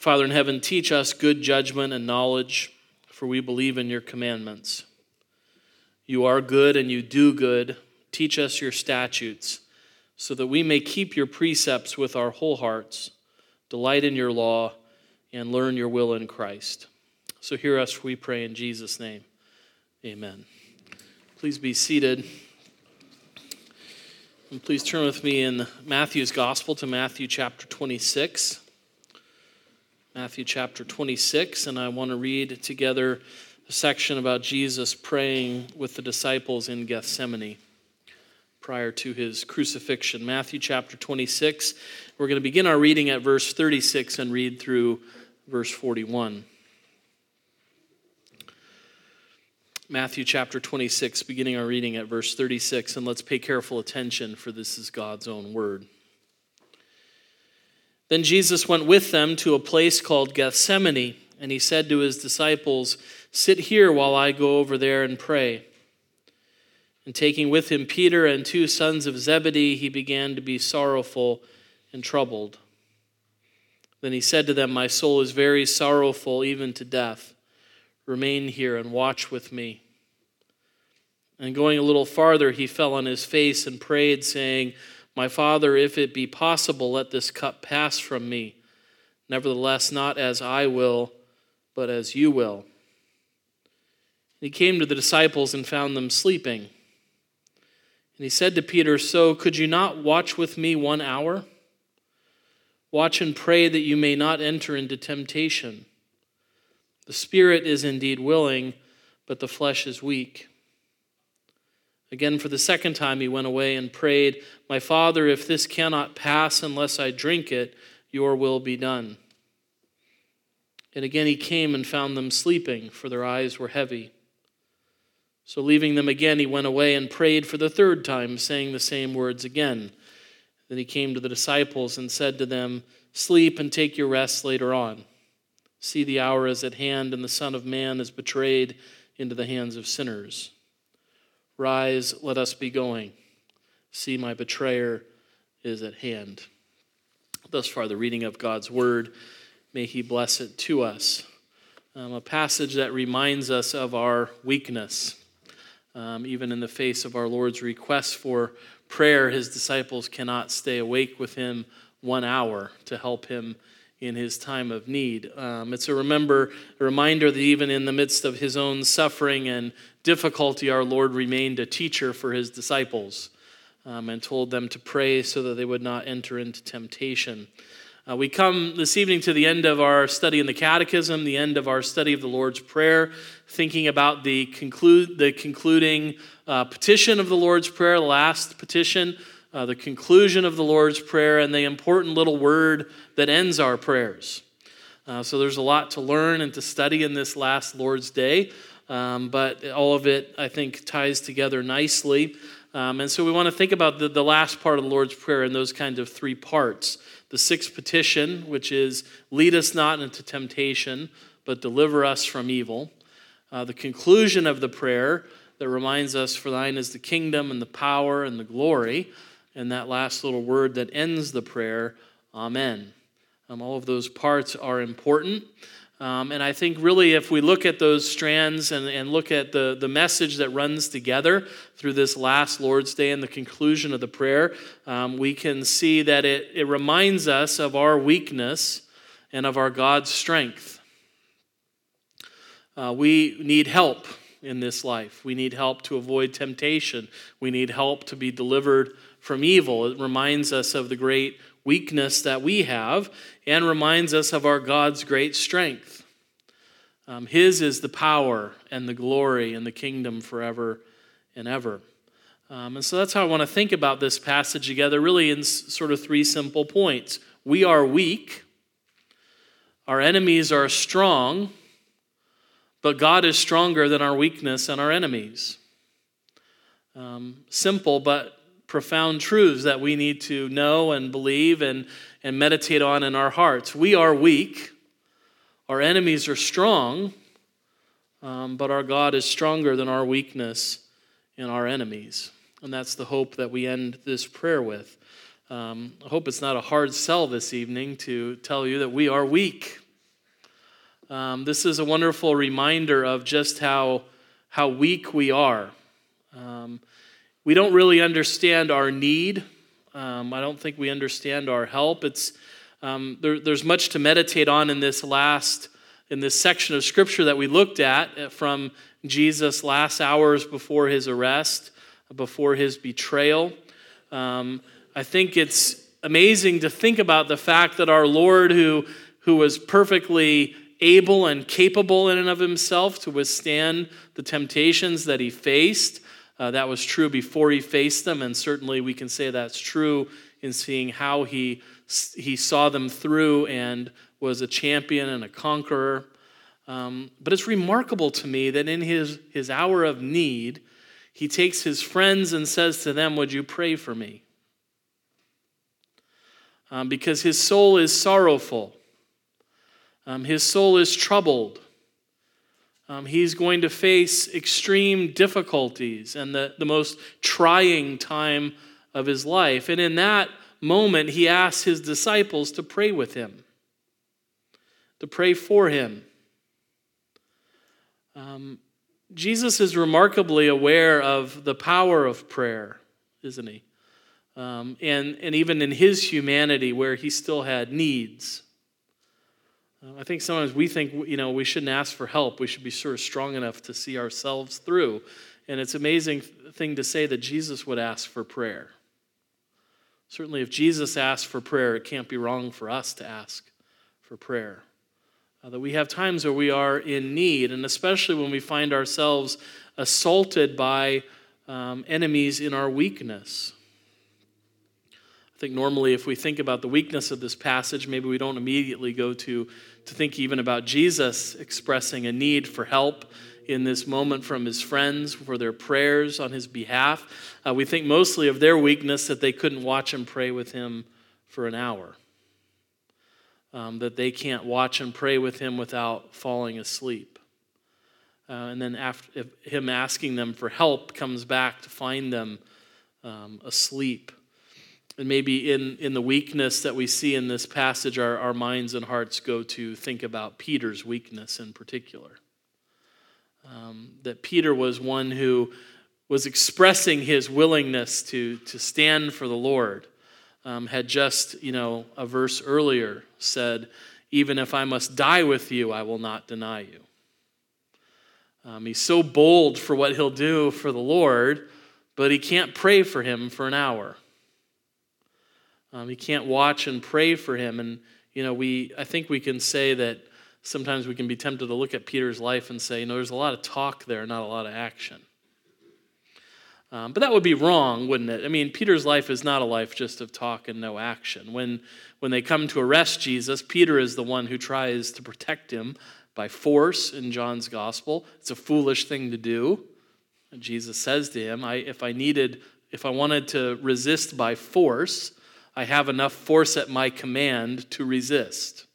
Father in heaven, teach us good judgment and knowledge, for we believe in your commandments. You are good and you do good. Teach us your statutes, so that we may keep your precepts with our whole hearts, delight in your law, and learn your will in Christ. So hear us, we pray in Jesus' name. Amen. Please be seated. And please turn with me in Matthew's Gospel to Matthew chapter 26. Matthew chapter 26, and I want to read together a section about Jesus praying with the disciples in Gethsemane prior to his crucifixion. Matthew chapter 26. We're going to begin our reading at verse 36 and read through verse 41. Matthew chapter 26, beginning our reading at verse 36, and let's pay careful attention, for this is God's own word. Then Jesus went with them to a place called Gethsemane, and he said to his disciples, Sit here while I go over there and pray. And taking with him Peter and two sons of Zebedee, he began to be sorrowful and troubled. Then he said to them, My soul is very sorrowful, even to death. Remain here and watch with me. And going a little farther, he fell on his face and prayed, saying, my Father, if it be possible, let this cup pass from me. Nevertheless, not as I will, but as you will. He came to the disciples and found them sleeping. And he said to Peter, So could you not watch with me one hour? Watch and pray that you may not enter into temptation. The spirit is indeed willing, but the flesh is weak. Again, for the second time, he went away and prayed, My Father, if this cannot pass unless I drink it, your will be done. And again he came and found them sleeping, for their eyes were heavy. So, leaving them again, he went away and prayed for the third time, saying the same words again. Then he came to the disciples and said to them, Sleep and take your rest later on. See, the hour is at hand, and the Son of Man is betrayed into the hands of sinners. Rise, let us be going. See, my betrayer is at hand. Thus far, the reading of God's word. May He bless it to us. Um, a passage that reminds us of our weakness. Um, even in the face of our Lord's request for prayer, His disciples cannot stay awake with Him one hour to help Him in his time of need. Um, it's a remember a reminder that even in the midst of his own suffering and difficulty, our Lord remained a teacher for his disciples um, and told them to pray so that they would not enter into temptation. Uh, we come this evening to the end of our study in the Catechism, the end of our study of the Lord's Prayer, thinking about the, conclude, the concluding uh, petition of the Lord's Prayer, the last petition, uh, the conclusion of the Lord's Prayer, and the important little word that ends our prayers. Uh, so there's a lot to learn and to study in this last Lord's Day. Um, but all of it, I think, ties together nicely. Um, and so we want to think about the, the last part of the Lord's Prayer in those kinds of three parts. The sixth petition, which is, Lead us not into temptation, but deliver us from evil. Uh, the conclusion of the prayer that reminds us, For thine is the kingdom and the power and the glory. And that last little word that ends the prayer, Amen. Um, all of those parts are important. Um, and I think really, if we look at those strands and, and look at the, the message that runs together through this last Lord's Day and the conclusion of the prayer, um, we can see that it, it reminds us of our weakness and of our God's strength. Uh, we need help in this life. We need help to avoid temptation. We need help to be delivered from evil. It reminds us of the great weakness that we have and reminds us of our God's great strength. Um, his is the power and the glory and the kingdom forever and ever. Um, and so that's how I want to think about this passage together, really in sort of three simple points. We are weak, our enemies are strong, but God is stronger than our weakness and our enemies. Um, simple, but profound truths that we need to know and believe and, and meditate on in our hearts. We are weak, our enemies are strong, um, but our God is stronger than our weakness and our enemies. And that's the hope that we end this prayer with. Um, I hope it's not a hard sell this evening to tell you that we are weak. Um, this is a wonderful reminder of just how, how weak we are. Um, we don't really understand our need. Um, I don't think we understand our help. It's, um, there, there's much to meditate on in this last, in this section of scripture that we looked at uh, from Jesus' last hours before his arrest, before his betrayal. Um, I think it's amazing to think about the fact that our Lord, who, who was perfectly able and capable in and of himself to withstand the temptations that he faced, uh, that was true before he faced them, and certainly we can say that's true in seeing how he, he saw them through and was a champion and a conqueror. Um, but it's remarkable to me that in his, his hour of need, he takes his friends and says to them, Would you pray for me? Um, because his soul is sorrowful, um, his soul is troubled. Um, he's going to face extreme difficulties and the, the most trying time of his life. And in that moment, he asks his disciples to pray with him, to pray for him. Um, Jesus is remarkably aware of the power of prayer, isn't he? Um, and, and even in his humanity, where he still had needs. Uh, I think sometimes we think, you know, we shouldn't ask for help. We should be of strong enough to see ourselves through. And it's an amazing thing to say that Jesus would ask for prayer. Certainly, if Jesus asked for prayer, it can't be wrong for us to ask for prayer. Uh, that we have times where we are in need, and especially when we find ourselves assaulted by um, enemies in our weakness. I think normally, if we think about the weakness of this passage, maybe we don't immediately go to, to think even about Jesus expressing a need for help in this moment from his friends for their prayers on his behalf. Uh, we think mostly of their weakness that they couldn't watch and pray with him for an hour um, that they can't watch and pray with him without falling asleep. Uh, and then after him asking them for help comes back to find them um, asleep. And maybe in, in the weakness that we see in this passage, our, our minds and hearts go to think about Peter's weakness in particular. Um, that Peter was one who was expressing his willingness to, to stand for the Lord um, had just, you know, a verse earlier said, Even if I must die with you, I will not deny you. Um, he's so bold for what he'll do for the Lord, but he can't pray for him for an hour. Um, he can't watch and pray for him. And, you know, we, I think we can say that sometimes we can be tempted to look at Peter's life and say, you know, there's a lot of talk there, not a lot of action. Um, but that would be wrong, wouldn't it? I mean, Peter's life is not a life just of talk and no action. When, when they come to arrest Jesus, Peter is the one who tries to protect him by force in John's gospel. It's a foolish thing to do. Jesus says to him, I, if I needed, if I wanted to resist by force, I have enough force at my command to resist.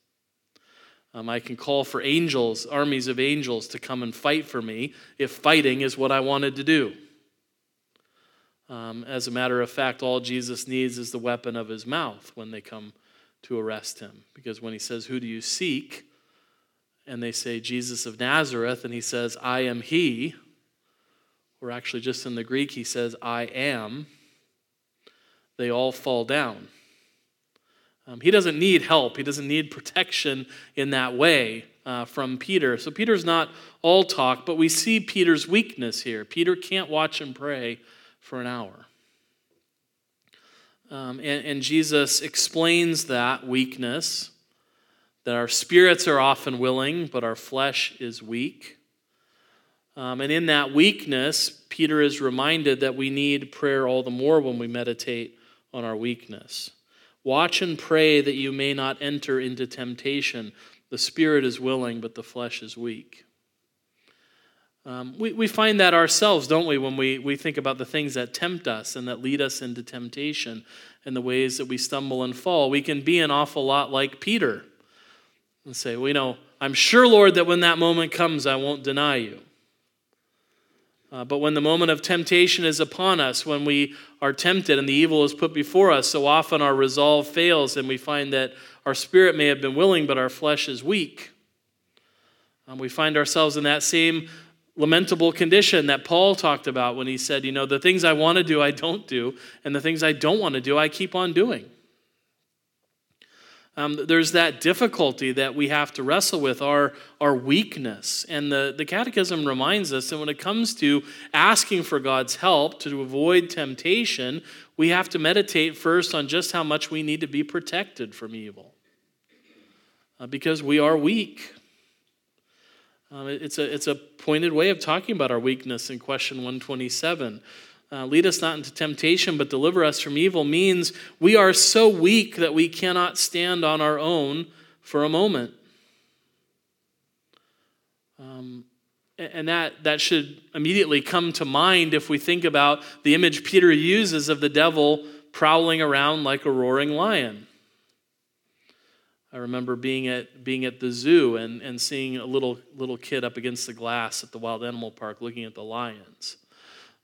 Um, I can call for angels, armies of angels, to come and fight for me if fighting is what I wanted to do. Um, as a matter of fact, all Jesus needs is the weapon of his mouth when they come to arrest him. Because when he says, Who do you seek? and they say, Jesus of Nazareth, and he says, I am he, or actually just in the Greek, he says, I am, they all fall down. Um, he doesn't need help, he doesn't need protection in that way. Uh, from Peter. So Peter's not all talk, but we see Peter's weakness here. Peter can't watch and pray for an hour. Um, and, and Jesus explains that weakness that our spirits are often willing, but our flesh is weak. Um, and in that weakness, Peter is reminded that we need prayer all the more when we meditate on our weakness. Watch and pray that you may not enter into temptation. The spirit is willing, but the flesh is weak. Um, we, we find that ourselves, don't we, when we, we think about the things that tempt us and that lead us into temptation and the ways that we stumble and fall. We can be an awful lot like Peter and say, well, you know, I'm sure, Lord, that when that moment comes, I won't deny you. Uh, but when the moment of temptation is upon us, when we are tempted and the evil is put before us, so often our resolve fails and we find that our spirit may have been willing, but our flesh is weak. Um, we find ourselves in that same lamentable condition that Paul talked about when he said, You know, the things I want to do, I don't do, and the things I don't want to do, I keep on doing. Um, there's that difficulty that we have to wrestle with, our, our weakness. And the, the Catechism reminds us that when it comes to asking for God's help to avoid temptation, we have to meditate first on just how much we need to be protected from evil. Uh, because we are weak. Um, it's, a, it's a pointed way of talking about our weakness in question 127. Uh, lead us not into temptation, but deliver us from evil means we are so weak that we cannot stand on our own for a moment. Um, and that, that should immediately come to mind if we think about the image Peter uses of the devil prowling around like a roaring lion. I remember being at, being at the zoo and, and seeing a little, little kid up against the glass at the wild animal park looking at the lions.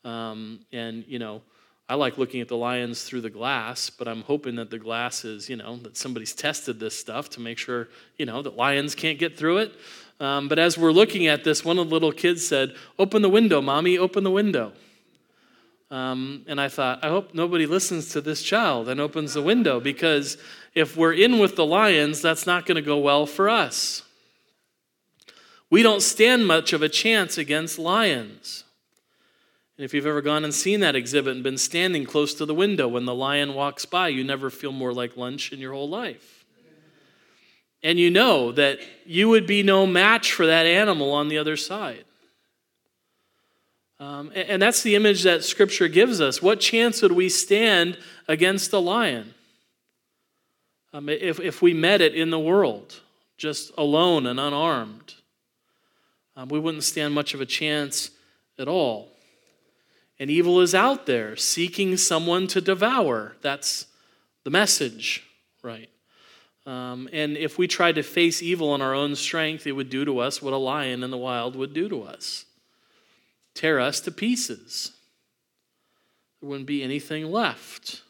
Um, and, you know, I like looking at the lions through the glass, but I'm hoping that the glass is, you know, that somebody's tested this stuff to make sure, you know, that lions can't get through it. Um, but as we're looking at this, one of the little kids said, Open the window, mommy, open the window. Um, and I thought, I hope nobody listens to this child and opens the window because if we're in with the lions, that's not going to go well for us. We don't stand much of a chance against lions. And if you've ever gone and seen that exhibit and been standing close to the window when the lion walks by, you never feel more like lunch in your whole life. And you know that you would be no match for that animal on the other side. Um, and that's the image that Scripture gives us. What chance would we stand against a lion um, if, if we met it in the world, just alone and unarmed? Um, we wouldn't stand much of a chance at all. And evil is out there seeking someone to devour. That's the message, right? Um, and if we tried to face evil in our own strength, it would do to us what a lion in the wild would do to us tear us to pieces. There wouldn't be anything left.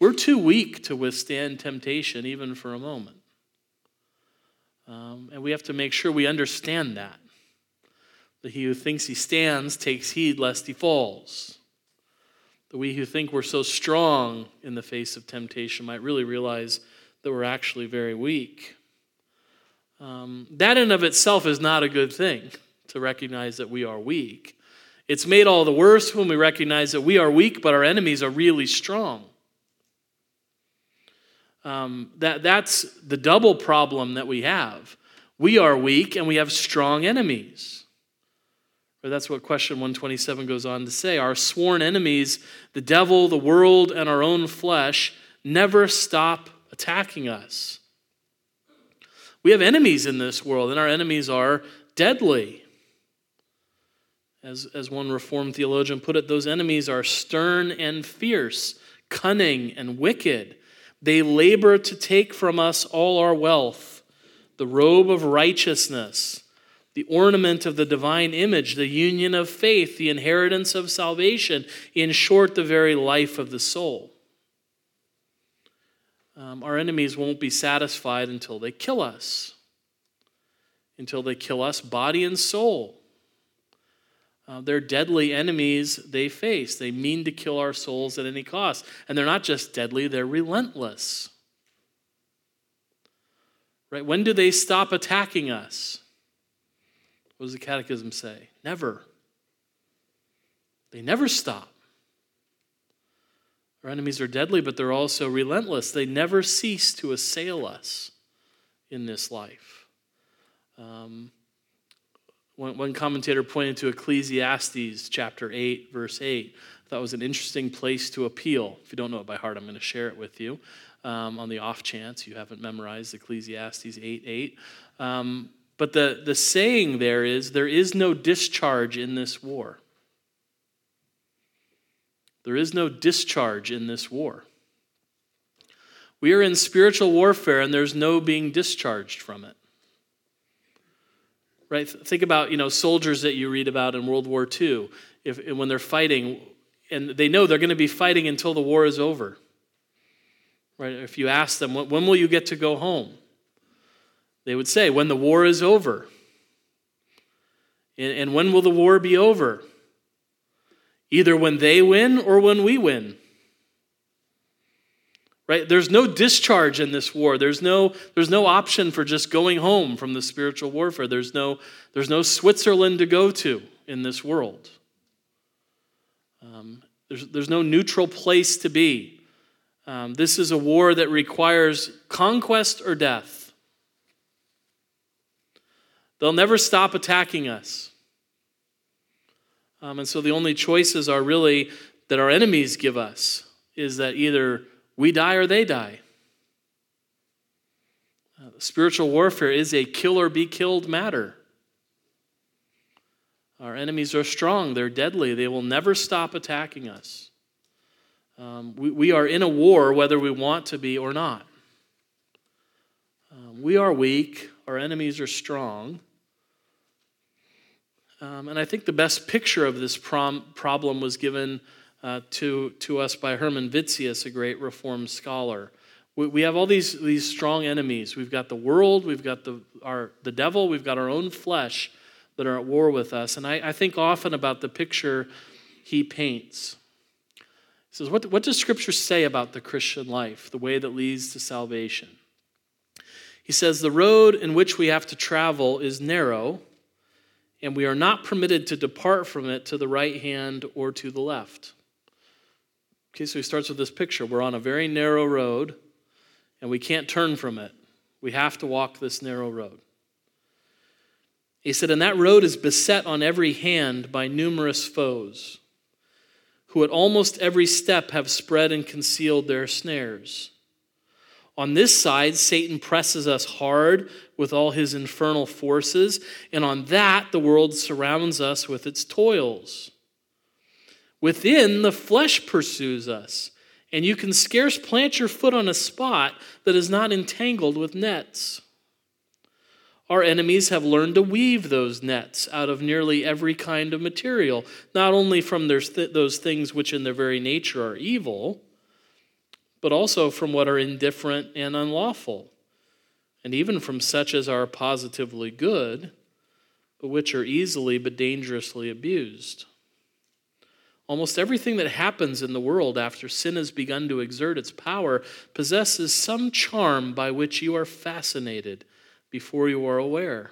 We're too weak to withstand temptation, even for a moment. Um, and we have to make sure we understand that that he who thinks he stands takes heed lest he falls. That we who think we're so strong in the face of temptation might really realize that we're actually very weak. Um, that in of itself is not a good thing to recognize that we are weak. It's made all the worse when we recognize that we are weak, but our enemies are really strong. Um, that, that's the double problem that we have. We are weak and we have strong enemies. Or that's what question 127 goes on to say. Our sworn enemies, the devil, the world, and our own flesh, never stop attacking us. We have enemies in this world, and our enemies are deadly. As, as one Reformed theologian put it, those enemies are stern and fierce, cunning and wicked. They labor to take from us all our wealth, the robe of righteousness the ornament of the divine image, the union of faith, the inheritance of salvation, in short, the very life of the soul. Um, our enemies won't be satisfied until they kill us, until they kill us body and soul. Uh, they're deadly enemies they face. They mean to kill our souls at any cost. And they're not just deadly, they're relentless. Right? When do they stop attacking us? What does the Catechism say? Never. They never stop. Our enemies are deadly, but they're also relentless. They never cease to assail us in this life. Um, one, one commentator pointed to Ecclesiastes chapter 8, verse 8. That was an interesting place to appeal. If you don't know it by heart, I'm going to share it with you um, on the off chance you haven't memorized Ecclesiastes 8 8. Um, but the, the saying there is there is no discharge in this war. There is no discharge in this war. We are in spiritual warfare and there's no being discharged from it. Right? Think about, you know, soldiers that you read about in World War II. If, when they're fighting, and they know they're going to be fighting until the war is over. Right? If you ask them, when will you get to go home? They would say, when the war is over. And, when will the war be over? Either when they win or when we win. Right? There's no discharge in this war. There's no, there's no option for just going home from the spiritual warfare. There's no, there's no Switzerland to go to in this world. Um, there's, there's no neutral place to be. Um, this is a war that requires conquest or death. They'll never stop attacking us. Um, and so the only choices are really that our enemies give us is that either we die or they die. Uh, spiritual warfare is a kill or be killed matter. Our enemies are strong, they're deadly, they will never stop attacking us. Um, we, we are in a war whether we want to be or not. Um, we are weak, our enemies are strong. Um, and I think the best picture of this prom- problem was given uh, to, to us by Herman Witsius, a great Reformed scholar. We, we have all these, these strong enemies. We've got the world, we've got the, our, the devil, we've got our own flesh that are at war with us. And I, I think often about the picture he paints. He says, what, what does Scripture say about the Christian life, the way that leads to salvation? He says, The road in which we have to travel is narrow, and we are not permitted to depart from it to the right hand or to the left. Okay, so he starts with this picture. We're on a very narrow road, and we can't turn from it. We have to walk this narrow road. He said, And that road is beset on every hand by numerous foes, who at almost every step have spread and concealed their snares. On this side, Satan presses us hard with all his infernal forces, and on that, the world surrounds us with its toils. Within, the flesh pursues us, and you can scarce plant your foot on a spot that is not entangled with nets. Our enemies have learned to weave those nets out of nearly every kind of material, not only from th- those things which in their very nature are evil, but also from what are indifferent and unlawful, and even from such as are positively good, but which are easily but dangerously abused. Almost everything that happens in the world after sin has begun to exert its power possesses some charm by which you are fascinated before you are aware.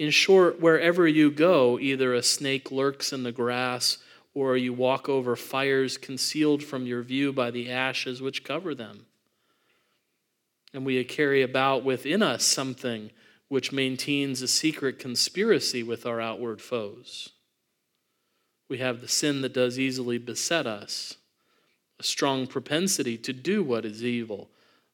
In short, wherever you go, either a snake lurks in the grass or you walk over fires concealed from your view by the ashes which cover them. And we carry about within us something which maintains a secret conspiracy with our outward foes. We have the sin that does easily beset us, a strong propensity to do what is evil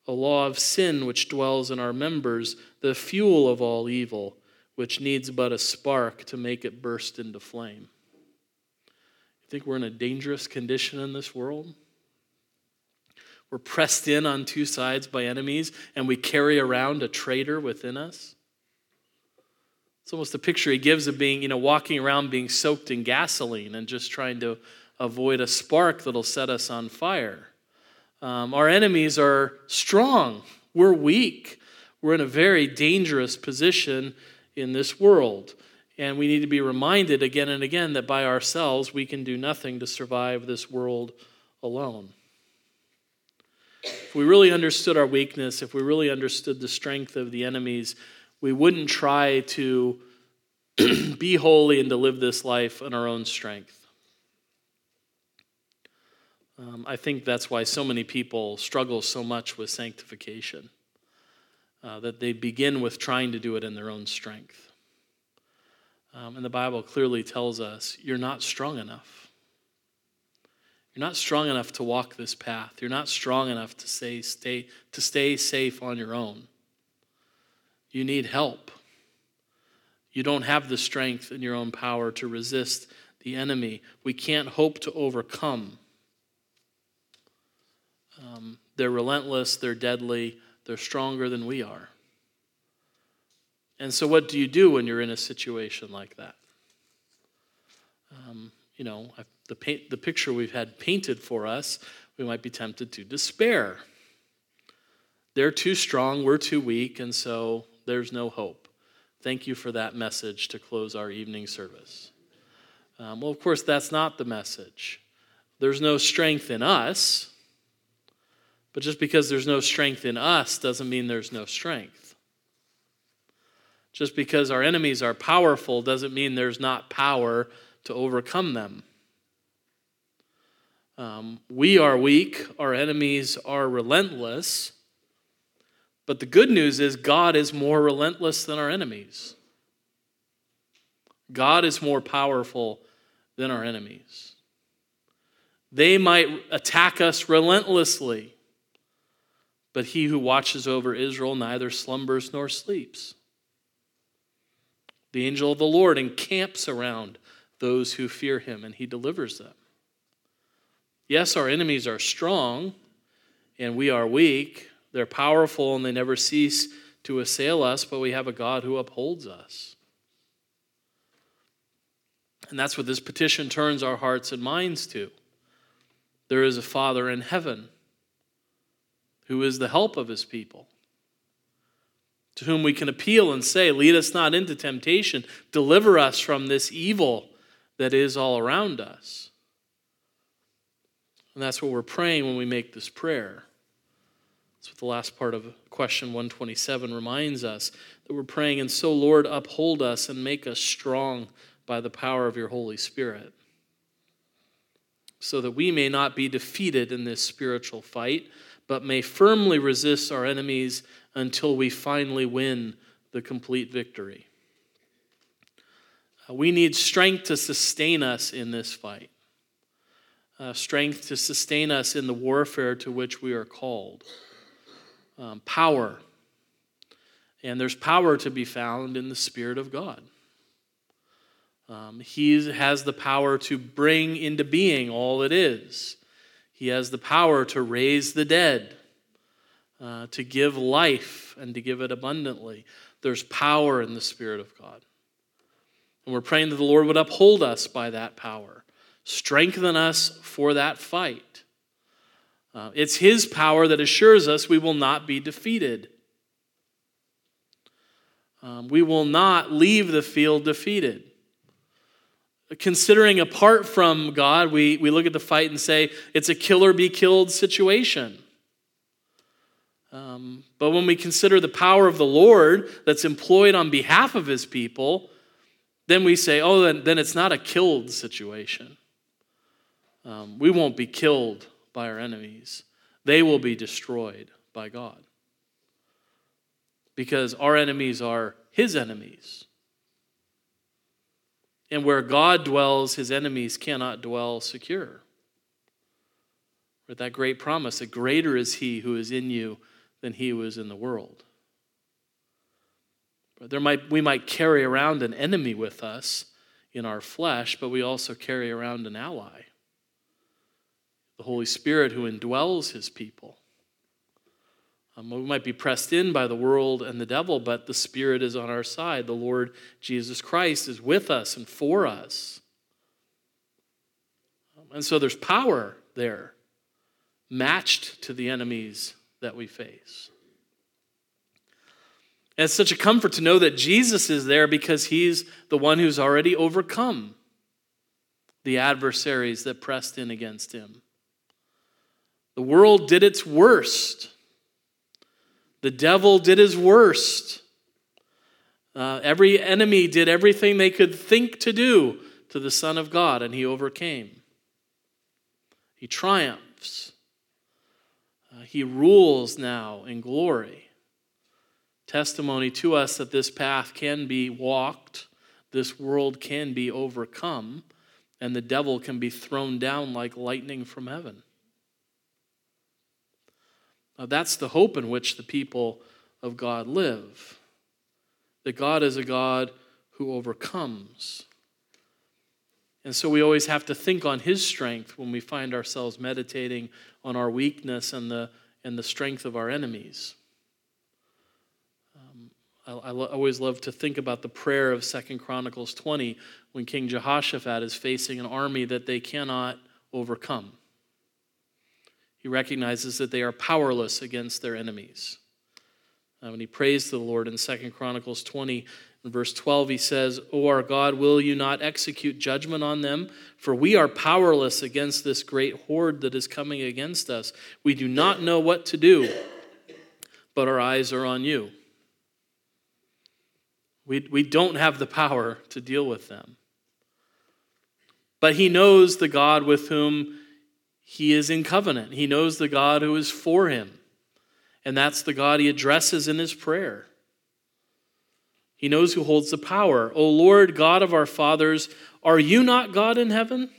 a law of sin which dwells in our members, the fuel of all evil, which needs but a spark to make it burst into flame. Think we're in a dangerous condition in this world? We're pressed in on two sides by enemies, and we carry around a traitor within us. It's almost a picture he gives of being, you know, walking around being soaked in gasoline and just trying to avoid a spark that'll set us on fire. Um, our enemies are strong. We're weak. We're in a very dangerous position in this world. And we need to be reminded again and again that by ourselves we can do nothing to survive this world alone. If we really understood our weakness, if we really understood the strength of the enemies, we wouldn't try to be holy and to live this life in our own strength. Um, I think that's why so many people struggle so much with sanctification, uh, that they begin with trying to do it in their own strength. Um, and the Bible clearly tells us you're not strong enough. You're not strong enough to walk this path. You're not strong enough to, say, stay, to stay safe on your own. You need help. You don't have the strength in your own power to resist the enemy. We can't hope to overcome um, they're relentless, they're deadly, they're stronger than we are. And so, what do you do when you're in a situation like that? Um, you know, the, paint, the picture we've had painted for us, we might be tempted to despair. They're too strong, we're too weak, and so there's no hope. Thank you for that message to close our evening service. Um, well, of course, that's not the message. There's no strength in us, but just because there's no strength in us doesn't mean there's no strength. Just because our enemies are powerful doesn't mean there's not power to overcome them. Um, we are weak, our enemies are relentless. But the good news is, God is more relentless than our enemies. God is more powerful than our enemies. They might attack us relentlessly, but he who watches over Israel neither slumbers nor sleeps. The angel of the Lord encamps around those who fear him, and he delivers them. Yes, our enemies are strong, and we are weak, they're powerful and they never cease to assail us, but we have a God who upholds us. And that's what this petition turns our hearts and minds to. There is a Father in heaven who is the help of his people, to whom we can appeal and say, Lead us not into temptation, deliver us from this evil that is all around us. And that's what we're praying when we make this prayer. That's what the last part of question 127 reminds us that we're praying, and so, Lord, uphold us and make us strong by the power of your Holy Spirit, so that we may not be defeated in this spiritual fight, but may firmly resist our enemies until we finally win the complete victory. Uh, we need strength to sustain us in this fight, uh, strength to sustain us in the warfare to which we are called um, power. And there's power to be found in the Spirit of God. Um, he has the power to bring into being all it is. He has the power to raise the dead, uh, to give life, and to give it abundantly. There's power in the Spirit of God. And we're praying that the Lord would uphold us by that power, strengthen us for that fight. Uh, it's His power that assures us we will not be defeated. Um, we will not leave the field defeated. Considering apart from God, we, we look at the fight and say it's a kill or be killed situation. Um, but when we consider the power of the Lord that's employed on behalf of his people, then we say, oh, then, then it's not a killed situation. Um, we won't be killed by our enemies, they will be destroyed by God. Because our enemies are his enemies. And where God dwells, his enemies cannot dwell secure. With that great promise, that greater is he who is in you than he is in the world. There might, we might carry around an enemy with us in our flesh, but we also carry around an ally the Holy Spirit who indwells his people. Um, we might be pressed in by the world and the devil, but the Spirit is on our side. The Lord Jesus Christ is with us and for us. Um, and so there's power there, matched to the enemies that we face. And it's such a comfort to know that Jesus is there because he's the one who's already overcome the adversaries that pressed in against him. The world did its worst. The devil did his worst. Uh, every enemy did everything they could think to do to the Son of God, and he overcame. He triumphs. Uh, he rules now in glory. Testimony to us that this path can be walked, this world can be overcome, and the devil can be thrown down like lightning from heaven. That's the hope in which the people of God live. That God is a God who overcomes. And so we always have to think on his strength when we find ourselves meditating on our weakness and the, and the strength of our enemies. Um, I, I lo- always love to think about the prayer of Second Chronicles 20 when King Jehoshaphat is facing an army that they cannot overcome. He recognizes that they are powerless against their enemies. Uh, when he prays to the Lord in 2 Chronicles 20, In verse 12, he says, O our God, will you not execute judgment on them? For we are powerless against this great horde that is coming against us. We do not know what to do, but our eyes are on you. We, we don't have the power to deal with them. But he knows the God with whom he is in covenant. He knows the God who is for him. And that's the God he addresses in his prayer. He knows who holds the power. O Lord God of our fathers, are you not God in heaven?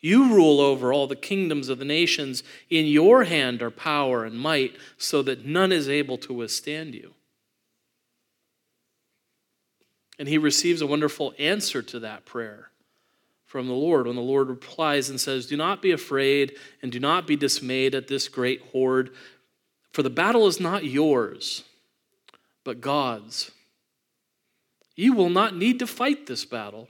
You rule over all the kingdoms of the nations. In your hand are power and might, so that none is able to withstand you. And he receives a wonderful answer to that prayer from the Lord when the Lord replies and says, Do not be afraid and do not be dismayed at this great horde, for the battle is not yours, but God's. You will not need to fight this battle.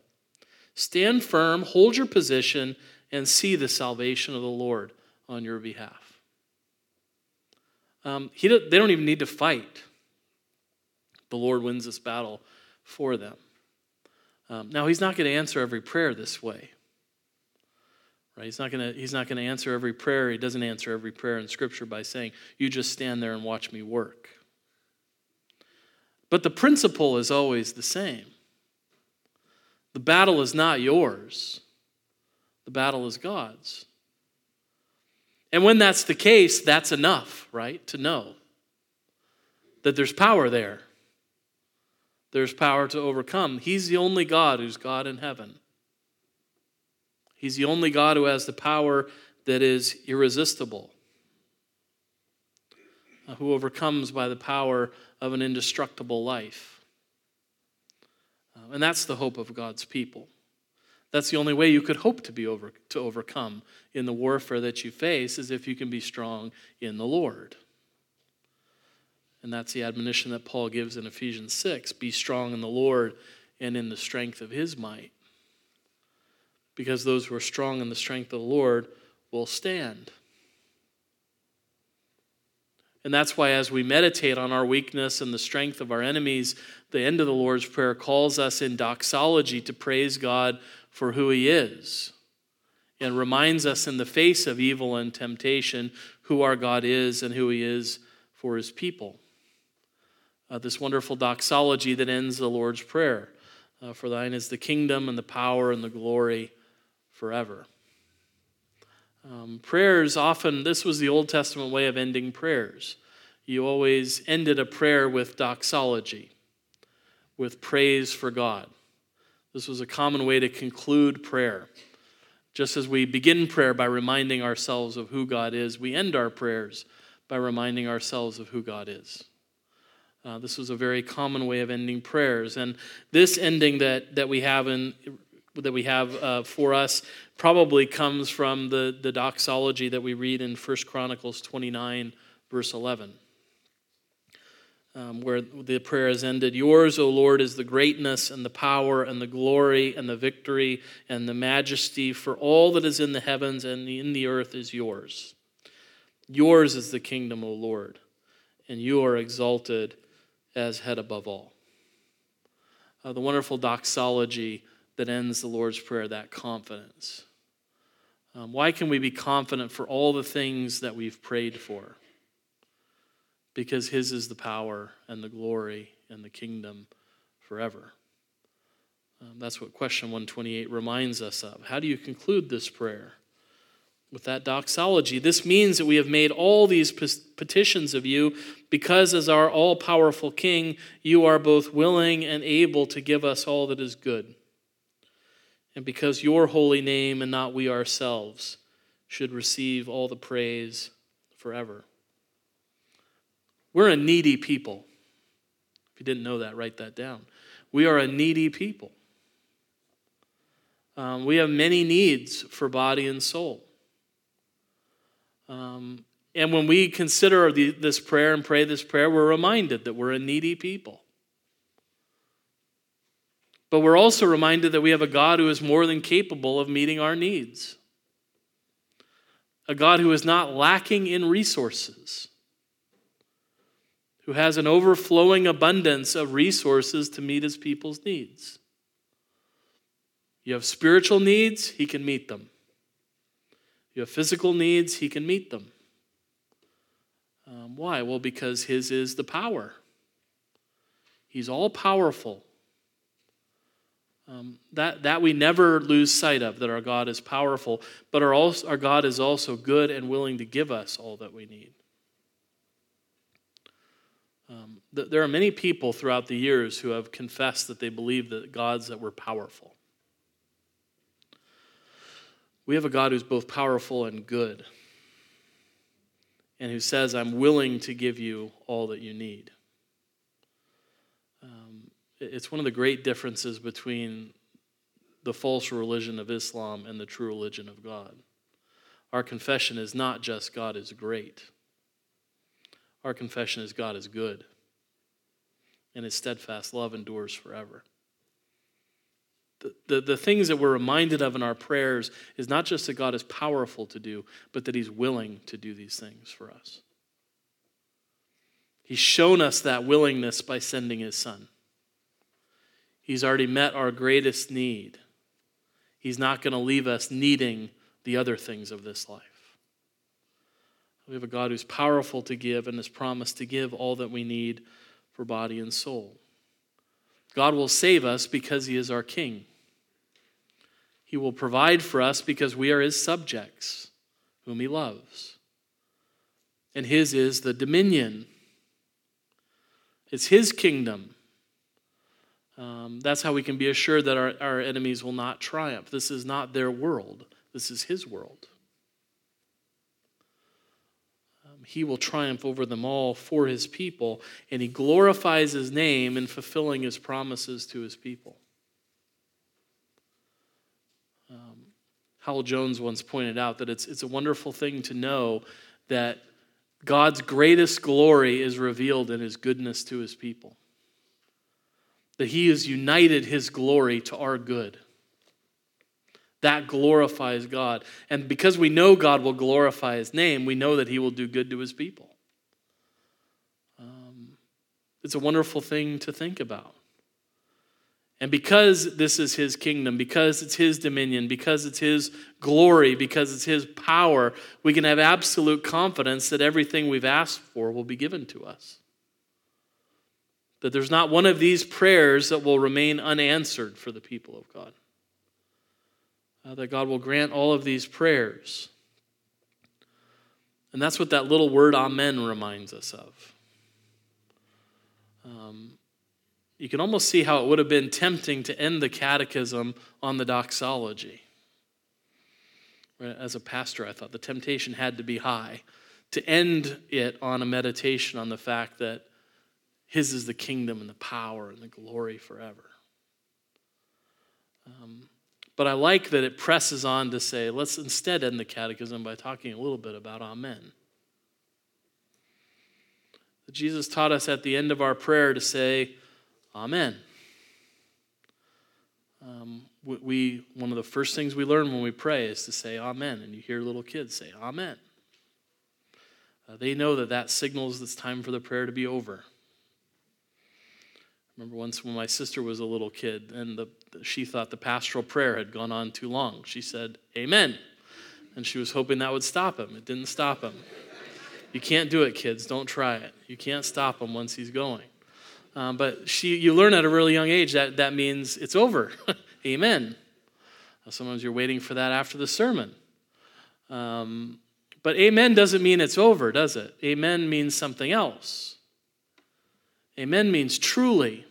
Stand firm, hold your position, and see the salvation of the Lord on your behalf. Um, he, they don't even need to fight. The Lord wins this battle for them. Um, now, He's not going to answer every prayer this way. Right? He's not going to he's not going to answer every prayer. He doesn't answer every prayer in Scripture by saying, "You just stand there and watch me work." But the principle is always the same. The battle is not yours, the battle is God's. And when that's the case, that's enough, right? To know that there's power there. There's power to overcome. He's the only God who's God in heaven. He's the only God who has the power that is irresistible, who overcomes by the power of an indestructible life. Uh, and that's the hope of God's people. That's the only way you could hope to be over, to overcome in the warfare that you face is if you can be strong in the Lord. And that's the admonition that Paul gives in Ephesians 6 be strong in the Lord and in the strength of his might. Because those who are strong in the strength of the Lord will stand. And that's why, as we meditate on our weakness and the strength of our enemies, the end of the Lord's Prayer calls us in doxology to praise God for who He is and reminds us in the face of evil and temptation who our God is and who He is for His people. Uh, this wonderful doxology that ends the Lord's Prayer uh, For thine is the kingdom and the power and the glory forever. Um, prayers often, this was the Old Testament way of ending prayers. You always ended a prayer with doxology, with praise for God. This was a common way to conclude prayer. Just as we begin prayer by reminding ourselves of who God is, we end our prayers by reminding ourselves of who God is. Uh, this was a very common way of ending prayers. And this ending that, that we have in that we have uh, for us probably comes from the, the doxology that we read in 1 Chronicles 29, verse 11, um, where the prayer is ended Yours, O Lord, is the greatness and the power and the glory and the victory and the majesty, for all that is in the heavens and in the earth is yours. Yours is the kingdom, O Lord, and you are exalted as head above all. Uh, the wonderful doxology that ends the Lord's Prayer, that confidence. Um, why can we be confident for all the things that we've prayed for? Because His is the power and the glory and the kingdom forever. Um, that's what question 128 reminds us of. How do you conclude this prayer? With that doxology, this means that we have made all these petitions of you because, as our all powerful King, you are both willing and able to give us all that is good and because your holy name and not we ourselves should receive all the praise forever. We're a needy people. If you didn't know that, write that down. We are a needy people. Um, we have many needs for body and soul. Um, and when we consider the, this prayer and pray this prayer, we're reminded that we're a needy people. But we're also reminded that we have a God who is more than capable of meeting our needs, a God who is not lacking in resources, who has an overflowing abundance of resources to meet his people's needs. You have spiritual needs, he can meet them. You have physical needs, he can meet them. Um, why? Well, because his is the power. He's all powerful. Um, that, that we never lose sight of, that our God is powerful, but our, also, our God is also good and willing to give us all that we need. Um, th- there are many people throughout the years who have confessed that they believe that gods that were powerful. We have a God who's both powerful and good, and who says, I'm willing to give you all that you need. It's one of the great differences between the false religion of Islam and the true religion of God. Our confession is not just God is great, our confession is God is good, and his steadfast love endures forever the, the, the things that we're reminded of in our prayers is not just that God is powerful to do, but that He's willing to do these things for us. He's shown us that willingness by sending His Son. He's already met our greatest need. He's not going to leave us needing the other things of this life. We have a God who's powerful to give and has promised to give all that we need for body and soul. God will save us because He is our King. He will provide for us because we are his subjects, whom he loves. And his is the dominion, it's his kingdom. Um, that's how we can be assured that our, our enemies will not triumph. This is not their world, this is his world. Um, he will triumph over them all for his people, and he glorifies his name in fulfilling his promises to his people. Um, Howell Jones once pointed out that it's, it's a wonderful thing to know that God's greatest glory is revealed in his goodness to his people. That he has united his glory to our good. That glorifies God. And because we know God will glorify his name, we know that he will do good to his people. Um, it's a wonderful thing to think about. And because this is his kingdom, because it's his dominion, because it's his glory, because it's his power, we can have absolute confidence that everything we've asked for will be given to us. That there's not one of these prayers that will remain unanswered for the people of God. Uh, that God will grant all of these prayers. And that's what that little word amen reminds us of. Um, you can almost see how it would have been tempting to end the catechism on the doxology. As a pastor, I thought the temptation had to be high to end it on a meditation on the fact that His is the kingdom and the power and the glory forever. Um, but I like that it presses on to say, let's instead end the catechism by talking a little bit about Amen. Jesus taught us at the end of our prayer to say, Amen. Um, we, one of the first things we learn when we pray is to say Amen. And you hear little kids say Amen. Uh, they know that that signals it's time for the prayer to be over. Remember once when my sister was a little kid and the, she thought the pastoral prayer had gone on too long. She said, Amen. And she was hoping that would stop him. It didn't stop him. You can't do it, kids. Don't try it. You can't stop him once he's going. Um, but she, you learn at a really young age that that means it's over. Amen. Sometimes you're waiting for that after the sermon. Um, but amen doesn't mean it's over, does it? Amen means something else. Amen means truly,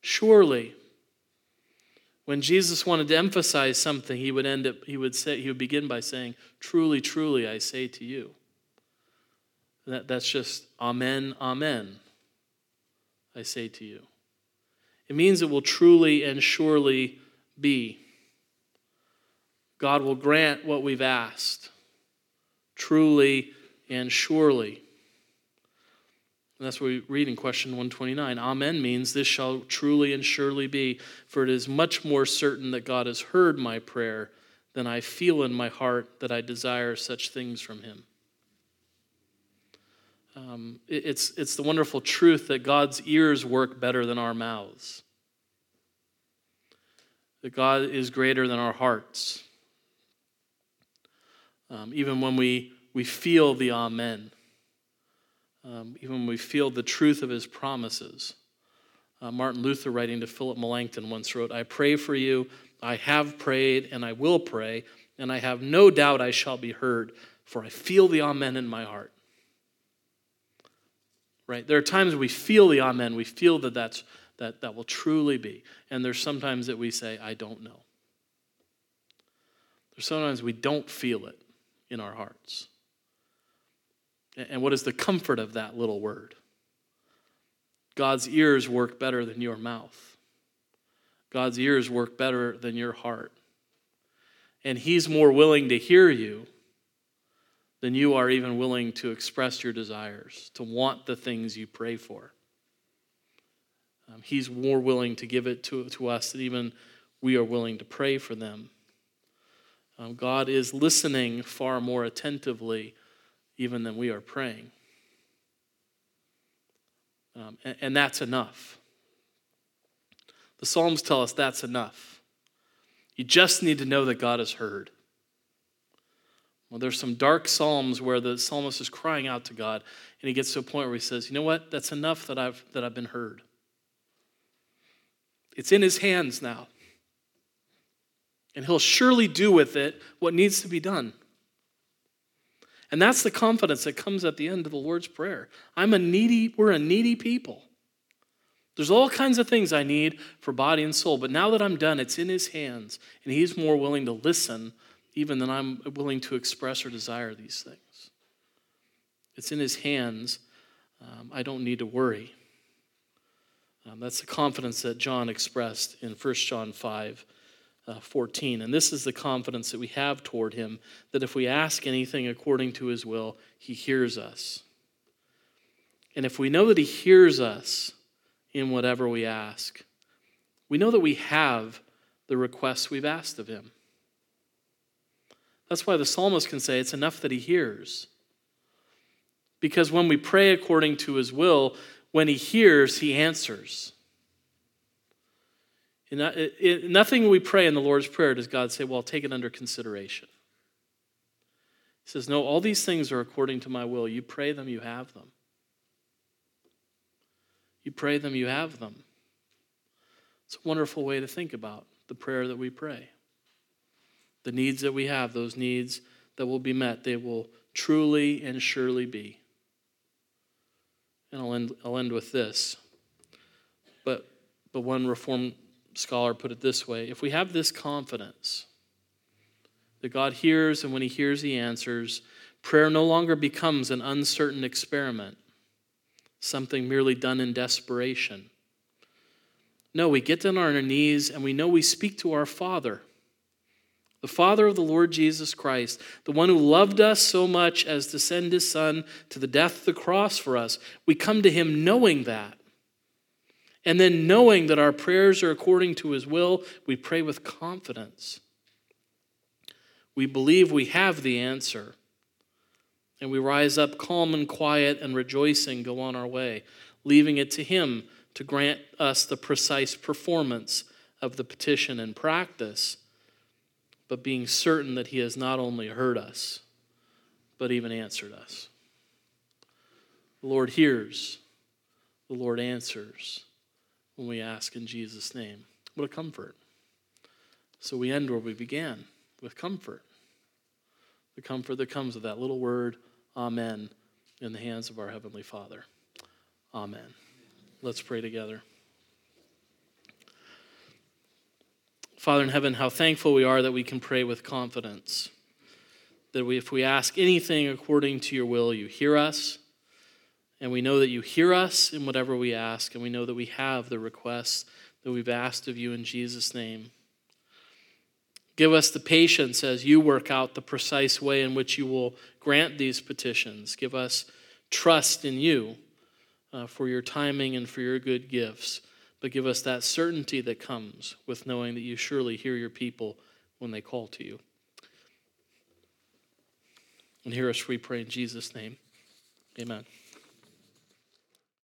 surely. When Jesus wanted to emphasize something, he would end it, he would say, he would begin by saying, Truly, truly, I say to you. That, that's just Amen, Amen. I say to you. It means it will truly and surely be. God will grant what we've asked, truly and surely. And that's what we read in question 129. Amen means this shall truly and surely be, for it is much more certain that God has heard my prayer than I feel in my heart that I desire such things from him. um, it, it's, it's the wonderful truth that God's ears work better than our mouths, that God is greater than our hearts. Um, even when we, we feel the Amen, um, even when we feel the truth of his promises. Uh, Martin Luther, writing to Philip Melanchthon, once wrote, I pray for you, I have prayed, and I will pray, and I have no doubt I shall be heard, for I feel the Amen in my heart. Right? There are times we feel the Amen, we feel that that's, that, that will truly be. And there's sometimes that we say, I don't know. There's sometimes we don't feel it in our hearts. And what is the comfort of that little word? God's ears work better than your mouth. God's ears work better than your heart. And He's more willing to hear you than you are even willing to express your desires, to want the things you pray for. Um, he's more willing to give it to, to us than even we are willing to pray for them. Um, God is listening far more attentively even than we are praying. Um, and, and that's enough. The Psalms tell us that's enough. You just need to know that God has heard. Well, there's some dark psalms where the psalmist is crying out to God, and he gets to a point where he says, "You know what? That's enough that I've that I've been heard. It's in His hands now, and He'll surely do with it what needs to be done." And that's the confidence that comes at the end of the Lord's Prayer. I'm a needy, we're a needy people. There's all kinds of things I need for body and soul, but now that I'm done, it's in His hands, and He's more willing to listen even than I'm willing to express or desire these things. It's in His hands. Um, I don't need to worry. Um, that's the confidence that John expressed in 1 John 5 uh, 14. And this is the confidence that we have toward him that if we ask anything according to his will, he hears us. And if we know that he hears us in whatever we ask, we know that we have the requests we've asked of him. That's why the psalmist can say it's enough that he hears. Because when we pray according to his will, when he hears, he answers. In, in, nothing we pray in the Lord's Prayer does God say, Well, take it under consideration. He says, No, all these things are according to my will. You pray them, you have them. You pray them, you have them. It's a wonderful way to think about the prayer that we pray. The needs that we have, those needs that will be met, they will truly and surely be. And I'll end, I'll end with this. But, but one reform scholar put it this way if we have this confidence that God hears and when He hears, He answers, prayer no longer becomes an uncertain experiment, something merely done in desperation. No, we get down on our knees and we know we speak to our Father, the Father of the Lord Jesus Christ, the one who loved us so much as to send His Son to the death of the cross for us. We come to Him knowing that. And then, knowing that our prayers are according to His will, we pray with confidence. We believe we have the answer. And we rise up calm and quiet and rejoicing, go on our way, leaving it to Him to grant us the precise performance of the petition and practice, but being certain that He has not only heard us, but even answered us. The Lord hears, the Lord answers when we ask in Jesus' name. What a comfort. So we end where we began with comfort. The comfort that comes with that little word, Amen, in the hands of our Heavenly Father. Amen. Let's pray together. Father in heaven, how thankful we are that we can pray with confidence. That we, if we ask anything according to your will, you hear us and we know that you hear us in whatever we ask, and we know that we have the requests that we've asked of you in Jesus' name. Give us the patience as you work out the precise way in which you will grant these petitions. Give us trust in you uh, for your timing and for your good gifts. But give us that certainty that comes with knowing that you surely hear your people when they call to you. And hear us, we pray in Jesus' name. Amen.